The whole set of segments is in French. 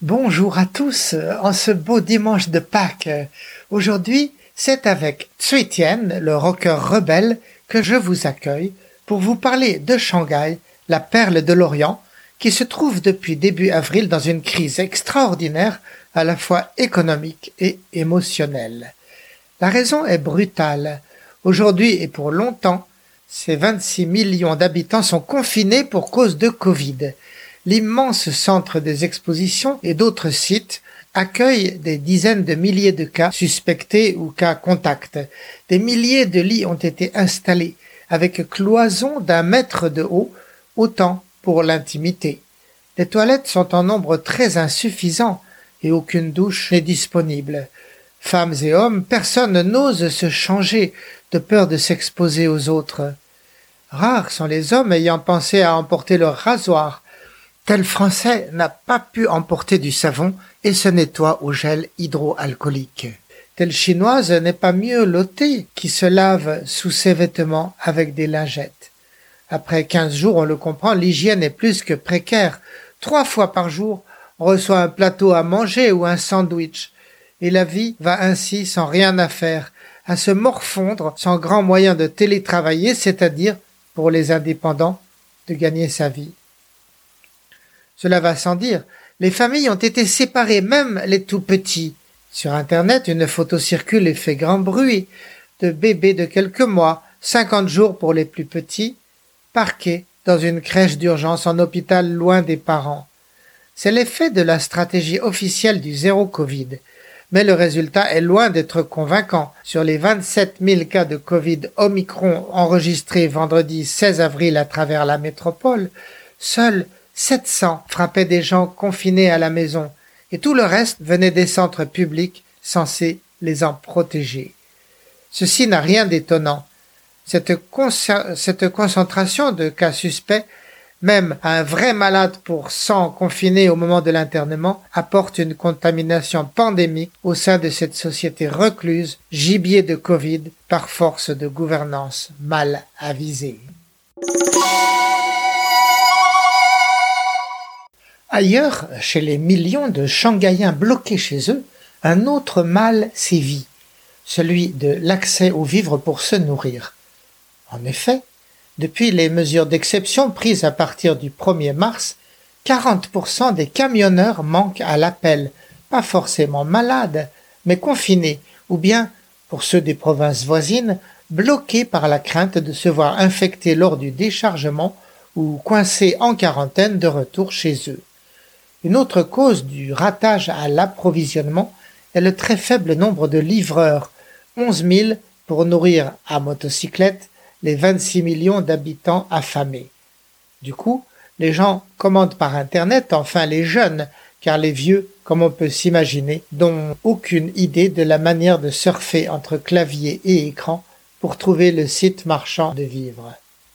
Bonjour à tous en ce beau dimanche de Pâques. Aujourd'hui, c'est avec Tsui le rocker rebelle, que je vous accueille pour vous parler de Shanghai, la perle de l'Orient, qui se trouve depuis début avril dans une crise extraordinaire à la fois économique et émotionnelle. La raison est brutale. Aujourd'hui et pour longtemps, ces 26 millions d'habitants sont confinés pour cause de Covid. L'immense centre des expositions et d'autres sites accueillent des dizaines de milliers de cas suspectés ou cas contacts. Des milliers de lits ont été installés avec cloisons d'un mètre de haut, autant pour l'intimité. Les toilettes sont en nombre très insuffisant et aucune douche n'est disponible. Femmes et hommes, personne n'ose se changer de peur de s'exposer aux autres. Rares sont les hommes ayant pensé à emporter leur rasoir. Tel Français n'a pas pu emporter du savon et se nettoie au gel hydroalcoolique. Telle Chinoise n'est pas mieux lotée qui se lave sous ses vêtements avec des lingettes. Après quinze jours, on le comprend, l'hygiène est plus que précaire. Trois fois par jour, on reçoit un plateau à manger ou un sandwich. Et la vie va ainsi sans rien à faire, à se morfondre sans grand moyen de télétravailler, c'est-à-dire, pour les indépendants, de gagner sa vie. Cela va sans dire, les familles ont été séparées, même les tout petits. Sur Internet, une photo circule et fait grand bruit de bébés de quelques mois, cinquante jours pour les plus petits, parqués dans une crèche d'urgence en hôpital loin des parents. C'est l'effet de la stratégie officielle du zéro Covid. Mais le résultat est loin d'être convaincant. Sur les 27 000 cas de Covid Omicron enregistrés vendredi 16 avril à travers la métropole, seuls 700 frappaient des gens confinés à la maison, et tout le reste venait des centres publics censés les en protéger. Ceci n'a rien d'étonnant. Cette, concentration de cas suspects, même un vrai malade pour 100 confinés au moment de l'internement, apporte une contamination pandémique au sein de cette société recluse, gibier de Covid par force de gouvernance mal avisée. Ailleurs, chez les millions de Shanghaïens bloqués chez eux, un autre mal sévit, celui de l'accès aux vivres pour se nourrir. En effet, depuis les mesures d'exception prises à partir du 1er mars, 40% des camionneurs manquent à l'appel, pas forcément malades, mais confinés, ou bien, pour ceux des provinces voisines, bloqués par la crainte de se voir infectés lors du déchargement ou coincés en quarantaine de retour chez eux. Une autre cause du ratage à l'approvisionnement est le très faible nombre de livreurs, 11 000 pour nourrir à motocyclette les 26 millions d'habitants affamés. Du coup, les gens commandent par Internet, enfin les jeunes, car les vieux, comme on peut s'imaginer, n'ont aucune idée de la manière de surfer entre clavier et écran pour trouver le site marchand de vivres.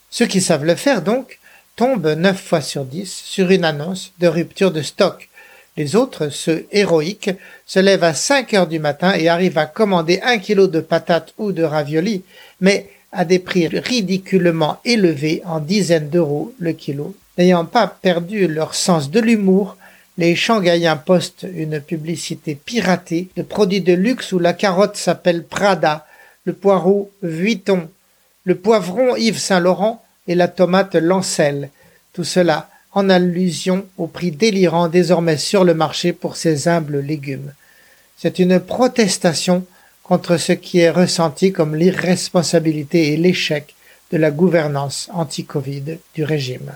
Ceux qui savent le faire donc tombe neuf fois sur dix sur une annonce de rupture de stock. Les autres, ceux héroïques, se lèvent à cinq heures du matin et arrivent à commander un kilo de patates ou de raviolis, mais à des prix ridiculement élevés en dizaines d'euros le kilo. N'ayant pas perdu leur sens de l'humour, les Shanghaïens postent une publicité piratée de produits de luxe où la carotte s'appelle Prada, le poireau Vuitton, le poivron Yves Saint Laurent et la tomate Lancel, tout cela en allusion au prix délirant désormais sur le marché pour ces humbles légumes. C'est une protestation contre ce qui est ressenti comme l'irresponsabilité et l'échec de la gouvernance anti-Covid du régime.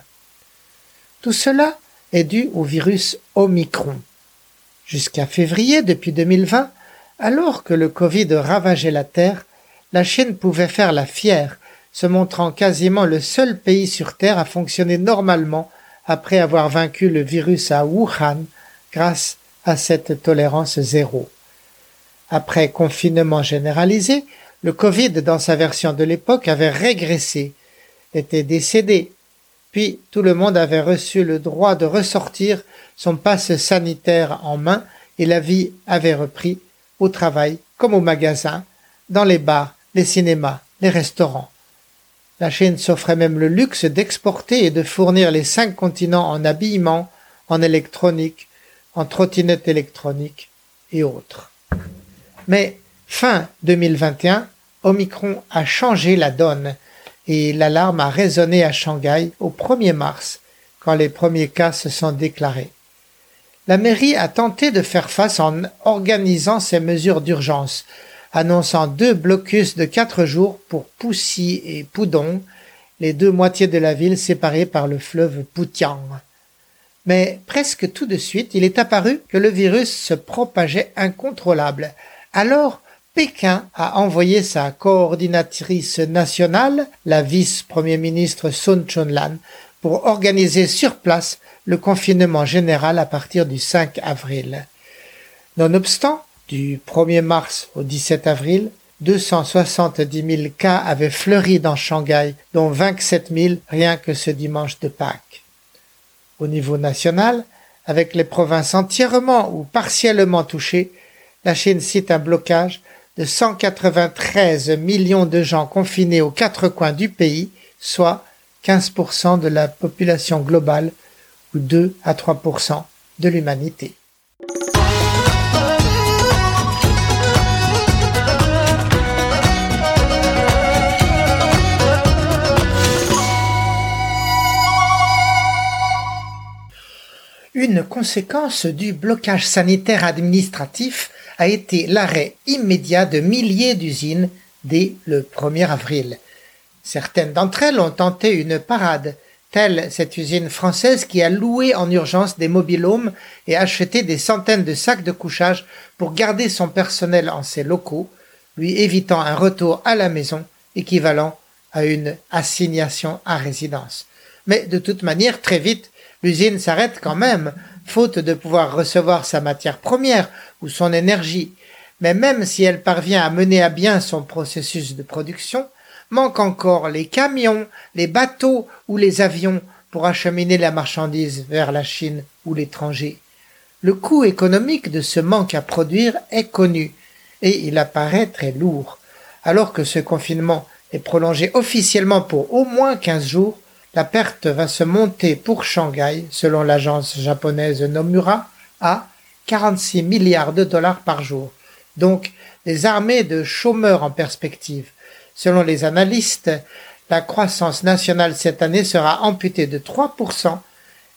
Tout cela est dû au virus Omicron. Jusqu'à février depuis 2020, alors que le Covid ravageait la Terre, la Chine pouvait faire la fière se montrant quasiment le seul pays sur Terre à fonctionner normalement après avoir vaincu le virus à Wuhan grâce à cette tolérance zéro. Après confinement généralisé, le Covid dans sa version de l'époque avait régressé, était décédé, Puis tout le monde avait reçu le droit de ressortir son passe sanitaire en main et la vie avait repris au travail comme au magasin, dans les bars, les cinémas, les restaurants. La Chine s'offrait même le luxe d'exporter et de fournir les cinq continents en habillement, en électronique, en trottinette électronique et autres. Mais fin 2021, Omicron a changé la donne et l'alarme a résonné à Shanghai au 1er mars quand les premiers cas se sont déclarés. La mairie a tenté de faire face en organisant ces mesures d'urgence, annonçant deux blocus de quatre jours pour Poussy et Pudong, les deux moitiés de la ville séparées par le fleuve Putiang. Mais presque tout de suite, il est apparu que le virus se propageait incontrôlable. Alors, Pékin a envoyé sa coordinatrice nationale, la vice-premier ministre Sun Chunlan, pour organiser sur place le confinement général à partir du 5 avril. Nonobstant, du 1er mars au 17 avril, 270 000 cas avaient fleuri dans Shanghai, dont 27 000 rien que ce dimanche de Pâques. Au niveau national, avec les provinces entièrement ou partiellement touchées, la Chine cite un blocage de 193 millions de gens confinés aux quatre coins du pays, soit 15% de la population globale ou 2 à 3% de l'humanité. Une conséquence du blocage sanitaire administratif a été l'arrêt immédiat de milliers d'usines dès le 1er avril. Certaines d'entre elles ont tenté une parade, telle cette usine française qui a loué en urgence des mobilhomes et acheté des centaines de sacs de couchage pour garder son personnel en ses locaux, lui évitant un retour à la maison équivalent à une assignation à résidence. Mais de toute manière, très vite, L'usine s'arrête quand même, faute de pouvoir recevoir sa matière première ou son énergie. Mais même si elle parvient à mener à bien son processus de production, manquent encore les camions, les bateaux ou les avions pour acheminer la marchandise vers la Chine ou l'étranger. Le coût économique de ce manque à produire est connu et il apparaît très lourd. Alors que ce confinement est prolongé officiellement pour au moins quinze jours, la perte va se monter pour Shanghai, selon l'agence japonaise Nomura, à 46 milliards de dollars par jour. Donc, des armées de chômeurs en perspective. Selon les analystes, la croissance nationale cette année sera amputée de 3%,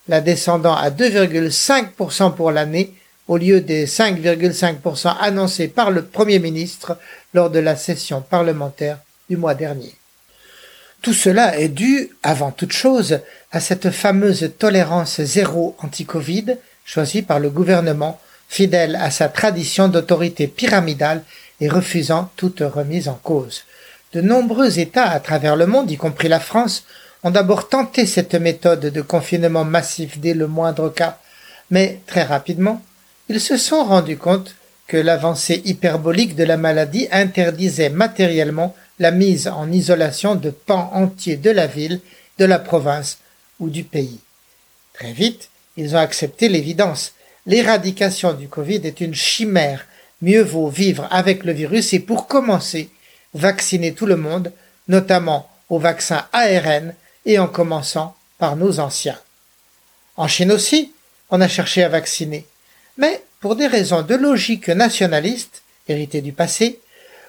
la descendant à 2,5% pour l'année, au lieu des 5,5% annoncés par le Premier ministre lors de la session parlementaire du mois dernier. Tout cela est dû, avant toute chose, à cette fameuse tolérance zéro anti-Covid choisie par le gouvernement, fidèle à sa tradition d'autorité pyramidale et refusant toute remise en cause. De nombreux États à travers le monde, y compris la France, ont d'abord tenté cette méthode de confinement massif dès le moindre cas, mais très rapidement, ils se sont rendus compte que l'avancée hyperbolique de la maladie interdisait matériellement la mise en isolation de pans entiers de la ville, de la province ou du pays. Très vite, ils ont accepté l'évidence. L'éradication du Covid est une chimère. Mieux vaut vivre avec le virus et pour commencer, vacciner tout le monde, notamment au vaccin ARN et en commençant par nos anciens. En Chine aussi, on a cherché à vacciner. Mais pour des raisons de logique nationaliste, héritées du passé,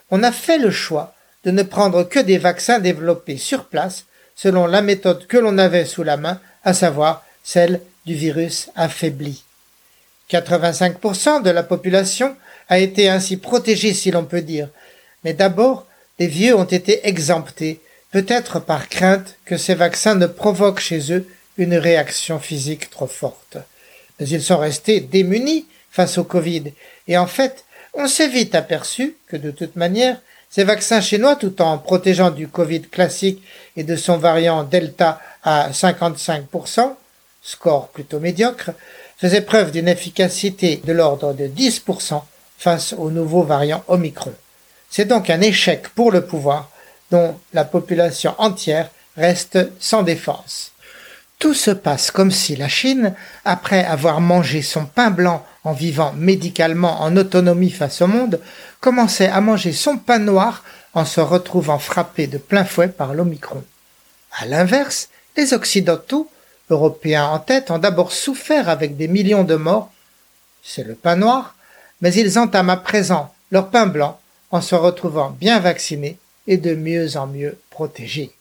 on a fait le choix de ne prendre que des vaccins développés sur place selon la méthode que l'on avait sous la main, à savoir celle du virus affaibli. 85% de la population a été ainsi protégée si l'on peut dire, mais d'abord les vieux ont été exemptés, peut-être par crainte que ces vaccins ne provoquent chez eux une réaction physique trop forte. Mais ils sont restés démunis face au Covid, et en fait, on s'est vite aperçu que de toute manière, ces vaccins chinois, tout en protégeant du Covid classique et de son variant Delta à 55%, score plutôt médiocre, faisaient preuve d'une efficacité de l'ordre de 10% face au nouveau variant Omicron. C'est donc un échec pour le pouvoir dont la population entière reste sans défense. Tout se passe comme si la Chine, après avoir mangé son pain blanc en vivant médicalement en autonomie face au monde, commençait à manger son pain noir en se retrouvant frappé de plein fouet par l'Omicron. À l'inverse, les Occidentaux, Européens en tête, ont d'abord souffert avec des millions de morts, c'est le pain noir, mais ils entament à présent leur pain blanc en se retrouvant bien vaccinés et de mieux en mieux protégés.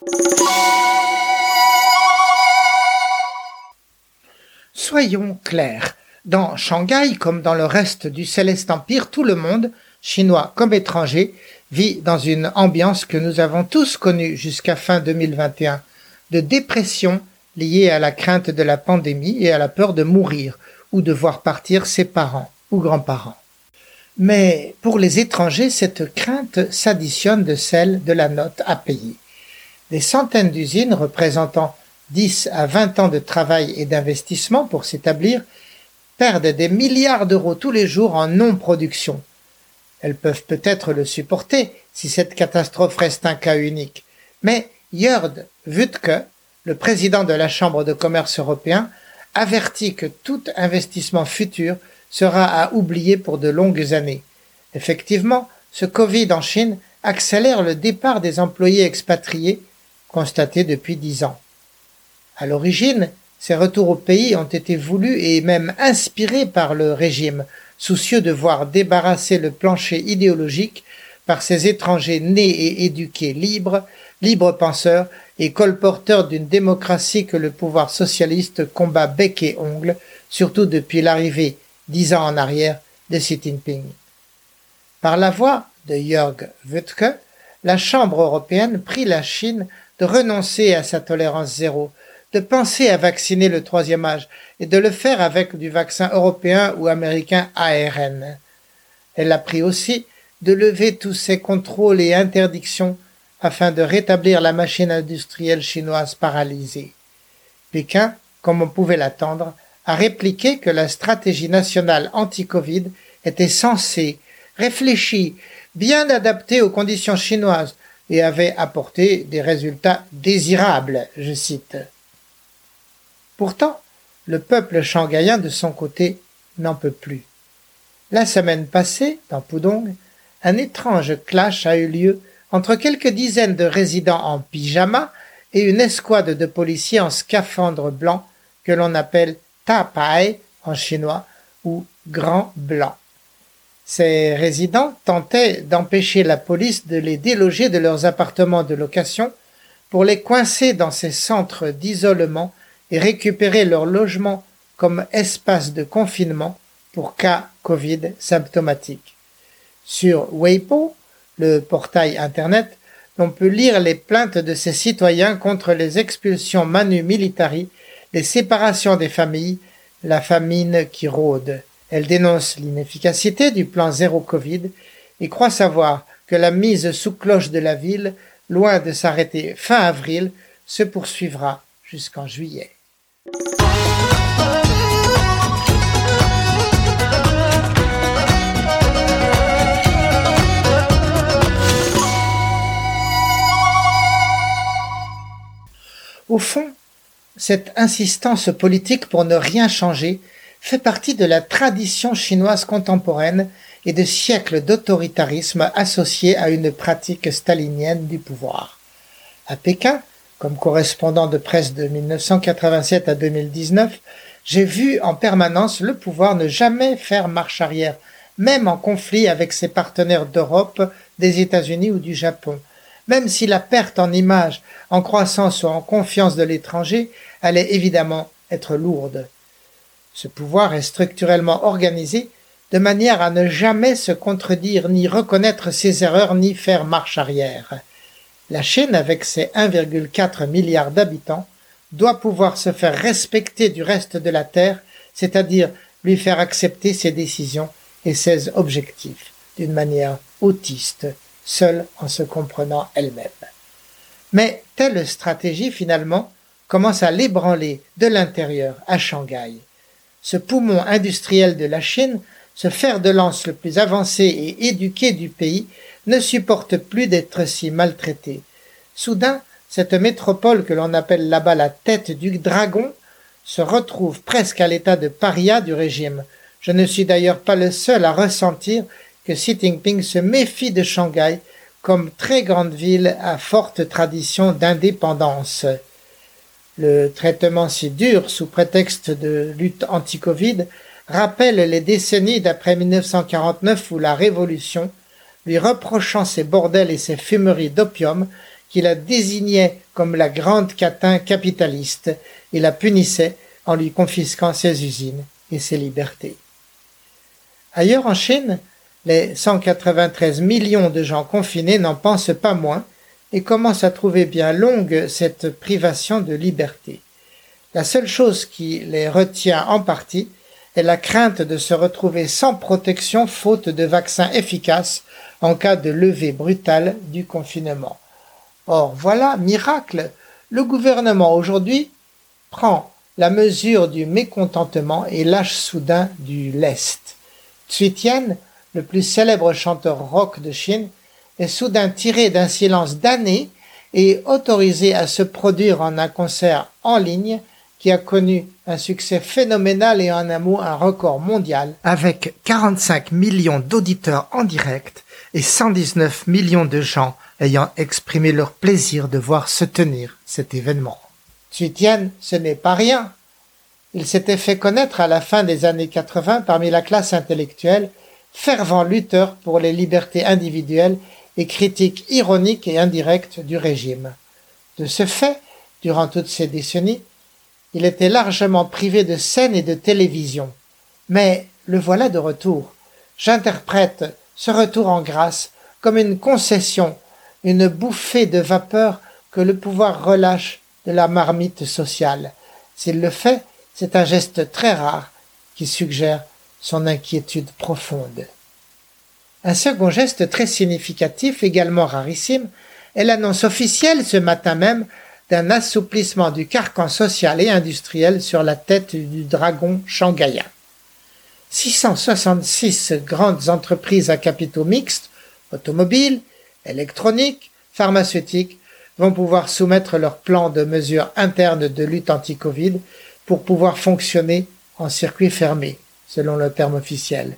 Soyons clairs, dans Shanghai comme dans le reste du céleste empire, tout le monde, chinois comme étranger, vit dans une ambiance que nous avons tous connue jusqu'à fin 2021, de dépression liée à la crainte de la pandémie et à la peur de mourir ou de voir partir ses parents ou grands-parents. Mais pour les étrangers, cette crainte s'additionne de celle de la note à payer. Des centaines d'usines représentant 10 à 20 ans de travail et d'investissement pour s'établir, perdent des milliards d'euros tous les jours en non-production. Elles peuvent peut-être le supporter si cette catastrophe reste un cas unique. Mais Jörg Wutke, le président de la Chambre de commerce européen, avertit que tout investissement futur sera à oublier pour de longues années. Effectivement, ce Covid en Chine accélère le départ des employés expatriés constaté depuis dix ans. À l'origine, ces retours au pays ont été voulus et même inspirés par le régime, soucieux de voir débarrasser le plancher idéologique par ces étrangers nés et éduqués libres, libres penseurs et colporteurs d'une démocratie que le pouvoir socialiste combat bec et ongle, surtout depuis l'arrivée, dix ans en arrière, de Xi Jinping. Par la voix de Jörg Wütke, la Chambre européenne prit la Chine de renoncer à sa tolérance zéro, de penser à vacciner le troisième âge et de le faire avec du vaccin européen ou américain ARN. Elle a pris aussi de lever tous ces contrôles et interdictions afin de rétablir la machine industrielle chinoise paralysée. Pékin, comme on pouvait l'attendre, a répliqué que la stratégie nationale anti-Covid était censée, réfléchie, bien adaptée aux conditions chinoises et avait apporté des résultats désirables, je cite. Pourtant, le peuple shanghaïen de son côté n'en peut plus. La semaine passée, dans Pudong, un étrange clash a eu lieu entre quelques dizaines de résidents en pyjama et une escouade de policiers en scaphandre blanc que l'on appelle tapai en chinois ou grand blanc. Ces résidents tentaient d'empêcher la police de les déloger de leurs appartements de location pour les coincer dans ces centres d'isolement et récupérer leur logement comme espace de confinement pour cas Covid symptomatiques. Sur Weibo, le portail Internet, l'on peut lire les plaintes de ces citoyens contre les expulsions manu militari, les séparations des familles, la famine qui rôde. Elle dénonce l'inefficacité du plan zéro Covid et croit savoir que la mise sous cloche de la ville, loin de s'arrêter fin avril, se poursuivra jusqu'en juillet. Au fond, cette insistance politique pour ne rien changer fait partie de la tradition chinoise contemporaine et de siècles d'autoritarisme associés à une pratique stalinienne du pouvoir. À Pékin, comme correspondant de presse de 1987 à 2019, j'ai vu en permanence le pouvoir ne jamais faire marche arrière, même en conflit avec ses partenaires d'Europe, des États-Unis ou du Japon, même si la perte en image, en croissance ou en confiance de l'étranger allait évidemment être lourde. Ce pouvoir est structurellement organisé de manière à ne jamais se contredire ni reconnaître ses erreurs ni faire marche arrière. La Chine, avec ses 1,4 milliard d'habitants, doit pouvoir se faire respecter du reste de la Terre, c'est-à-dire lui faire accepter ses décisions et ses objectifs d'une manière autiste seule en se comprenant elle-même. Mais telle stratégie, finalement, commence à l'ébranler de l'intérieur à Shanghai. Ce poumon industriel de la Chine, ce fer de lance le plus avancé et éduqué du pays, ne supporte plus d'être si maltraité. Soudain, cette métropole que l'on appelle là-bas la tête du dragon se retrouve presque à l'état de paria du régime. Je ne suis d'ailleurs pas le seul à ressentir que Xi Jinping se méfie de Shanghai comme très grande ville à forte tradition d'indépendance. Le traitement si dur sous prétexte de lutte anti-Covid rappelle les décennies d'après 1949 ou la Révolution, lui reprochant ses bordels et ses fumeries d'opium qu'il la désignait comme la grande catin capitaliste et la punissait en lui confisquant ses usines et ses libertés. Ailleurs en Chine, les 193 millions de gens confinés n'en pensent pas moins et commencent à trouver bien longue cette privation de liberté. La seule chose qui les retient en partie est la crainte de se retrouver sans protection faute de vaccins efficaces en cas de levée brutale du confinement. Or, voilà, miracle, le gouvernement aujourd'hui prend la mesure du mécontentement et lâche soudain du lest. Tzu le plus célèbre chanteur rock de Chine, est soudain tiré d'un silence d'années et autorisé à se produire en un concert en ligne qui a connu un succès phénoménal et en un mot un record mondial, avec 45 millions d'auditeurs en direct et 119 millions de gens ayant exprimé leur plaisir de voir se tenir cet événement. Tsuitian, ce n'est pas rien. Il s'était fait connaître à la fin des années 80 parmi la classe intellectuelle, fervent lutteur pour les libertés individuelles et critique ironique et indirecte du régime. De ce fait, durant toutes ces décennies, il était largement privé de scène et de télévision. Mais le voilà de retour. J'interprète ce retour en grâce comme une concession, une bouffée de vapeur que le pouvoir relâche de la marmite sociale. S'il le fait, c'est un geste très rare qui suggère son inquiétude profonde. Un second geste très significatif, également rarissime, est l'annonce officielle ce matin même d'un assouplissement du carcan social et industriel sur la tête du dragon shanghaïen. 666 grandes entreprises à capitaux mixtes, automobiles, électroniques, pharmaceutiques, vont pouvoir soumettre leur plan de mesures internes de lutte anti-Covid pour pouvoir fonctionner en circuit fermé, selon le terme officiel.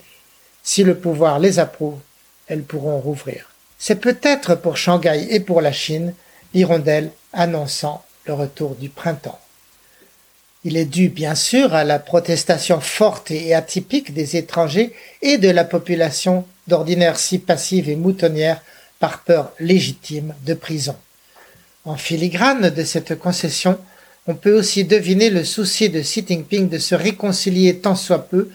Si le pouvoir les approuve, elles pourront rouvrir. C'est peut-être pour Shanghai et pour la Chine l'hirondelle annonçant le retour du printemps. Il est dû bien sûr à la protestation forte et atypique des étrangers et de la population d'ordinaire si passive et moutonnière par peur légitime de prison. En filigrane de cette concession, on peut aussi deviner le souci de Xi Jinping de se réconcilier tant soit peu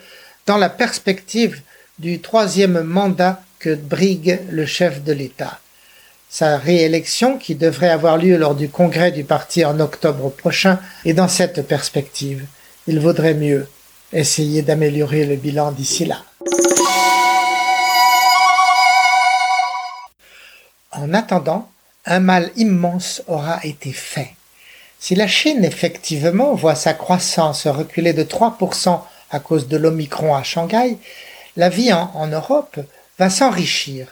dans la perspective du troisième mandat que brigue le chef de l'État. Sa réélection, qui devrait avoir lieu lors du congrès du parti en octobre prochain, est dans cette perspective. Il vaudrait mieux essayer d'améliorer le bilan d'ici là. En attendant, un mal immense aura été fait. Si la Chine effectivement voit sa croissance reculer de 3% à cause de l'Omicron à Shanghai, la vie en Europe va s'enrichir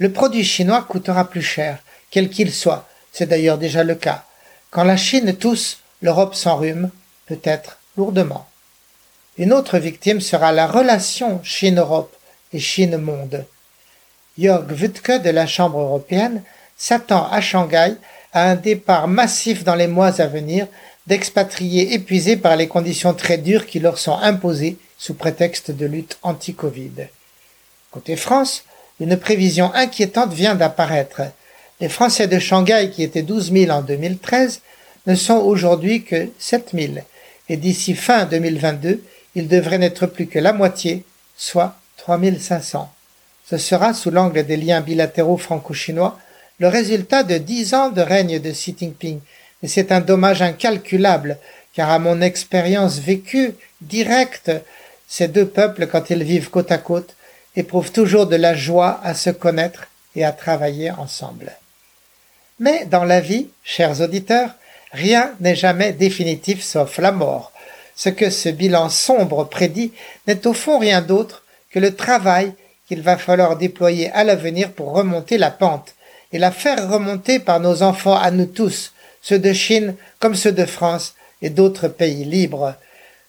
le produit chinois coûtera plus cher, quel qu'il soit. C'est d'ailleurs déjà le cas. Quand la Chine tousse, l'Europe s'enrhume, peut-être lourdement. Une autre victime sera la relation Chine-Europe et Chine-Monde. Jörg Wuttke de la Chambre européenne s'attend à Shanghai à un départ massif dans les mois à venir d'expatriés épuisés par les conditions très dures qui leur sont imposées sous prétexte de lutte anti-Covid. Côté France, une prévision inquiétante vient d'apparaître. Les Français de Shanghai, qui étaient 12 000 en 2013, ne sont aujourd'hui que 7 000. Et d'ici fin 2022, ils devraient n'être plus que la moitié, soit 3 500. Ce sera, sous l'angle des liens bilatéraux franco-chinois, le résultat de dix ans de règne de Xi Jinping. Et c'est un dommage incalculable, car à mon expérience vécue, directe, ces deux peuples, quand ils vivent côte à côte, éprouvent toujours de la joie à se connaître et à travailler ensemble. Mais dans la vie, chers auditeurs, rien n'est jamais définitif sauf la mort. Ce que ce bilan sombre prédit n'est au fond rien d'autre que le travail qu'il va falloir déployer à l'avenir pour remonter la pente, et la faire remonter par nos enfants à nous tous, ceux de Chine comme ceux de France et d'autres pays libres.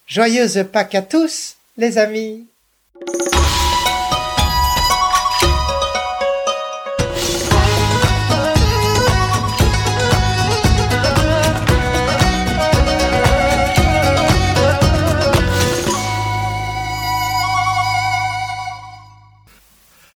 Joyeuse Pâques à tous, les amis!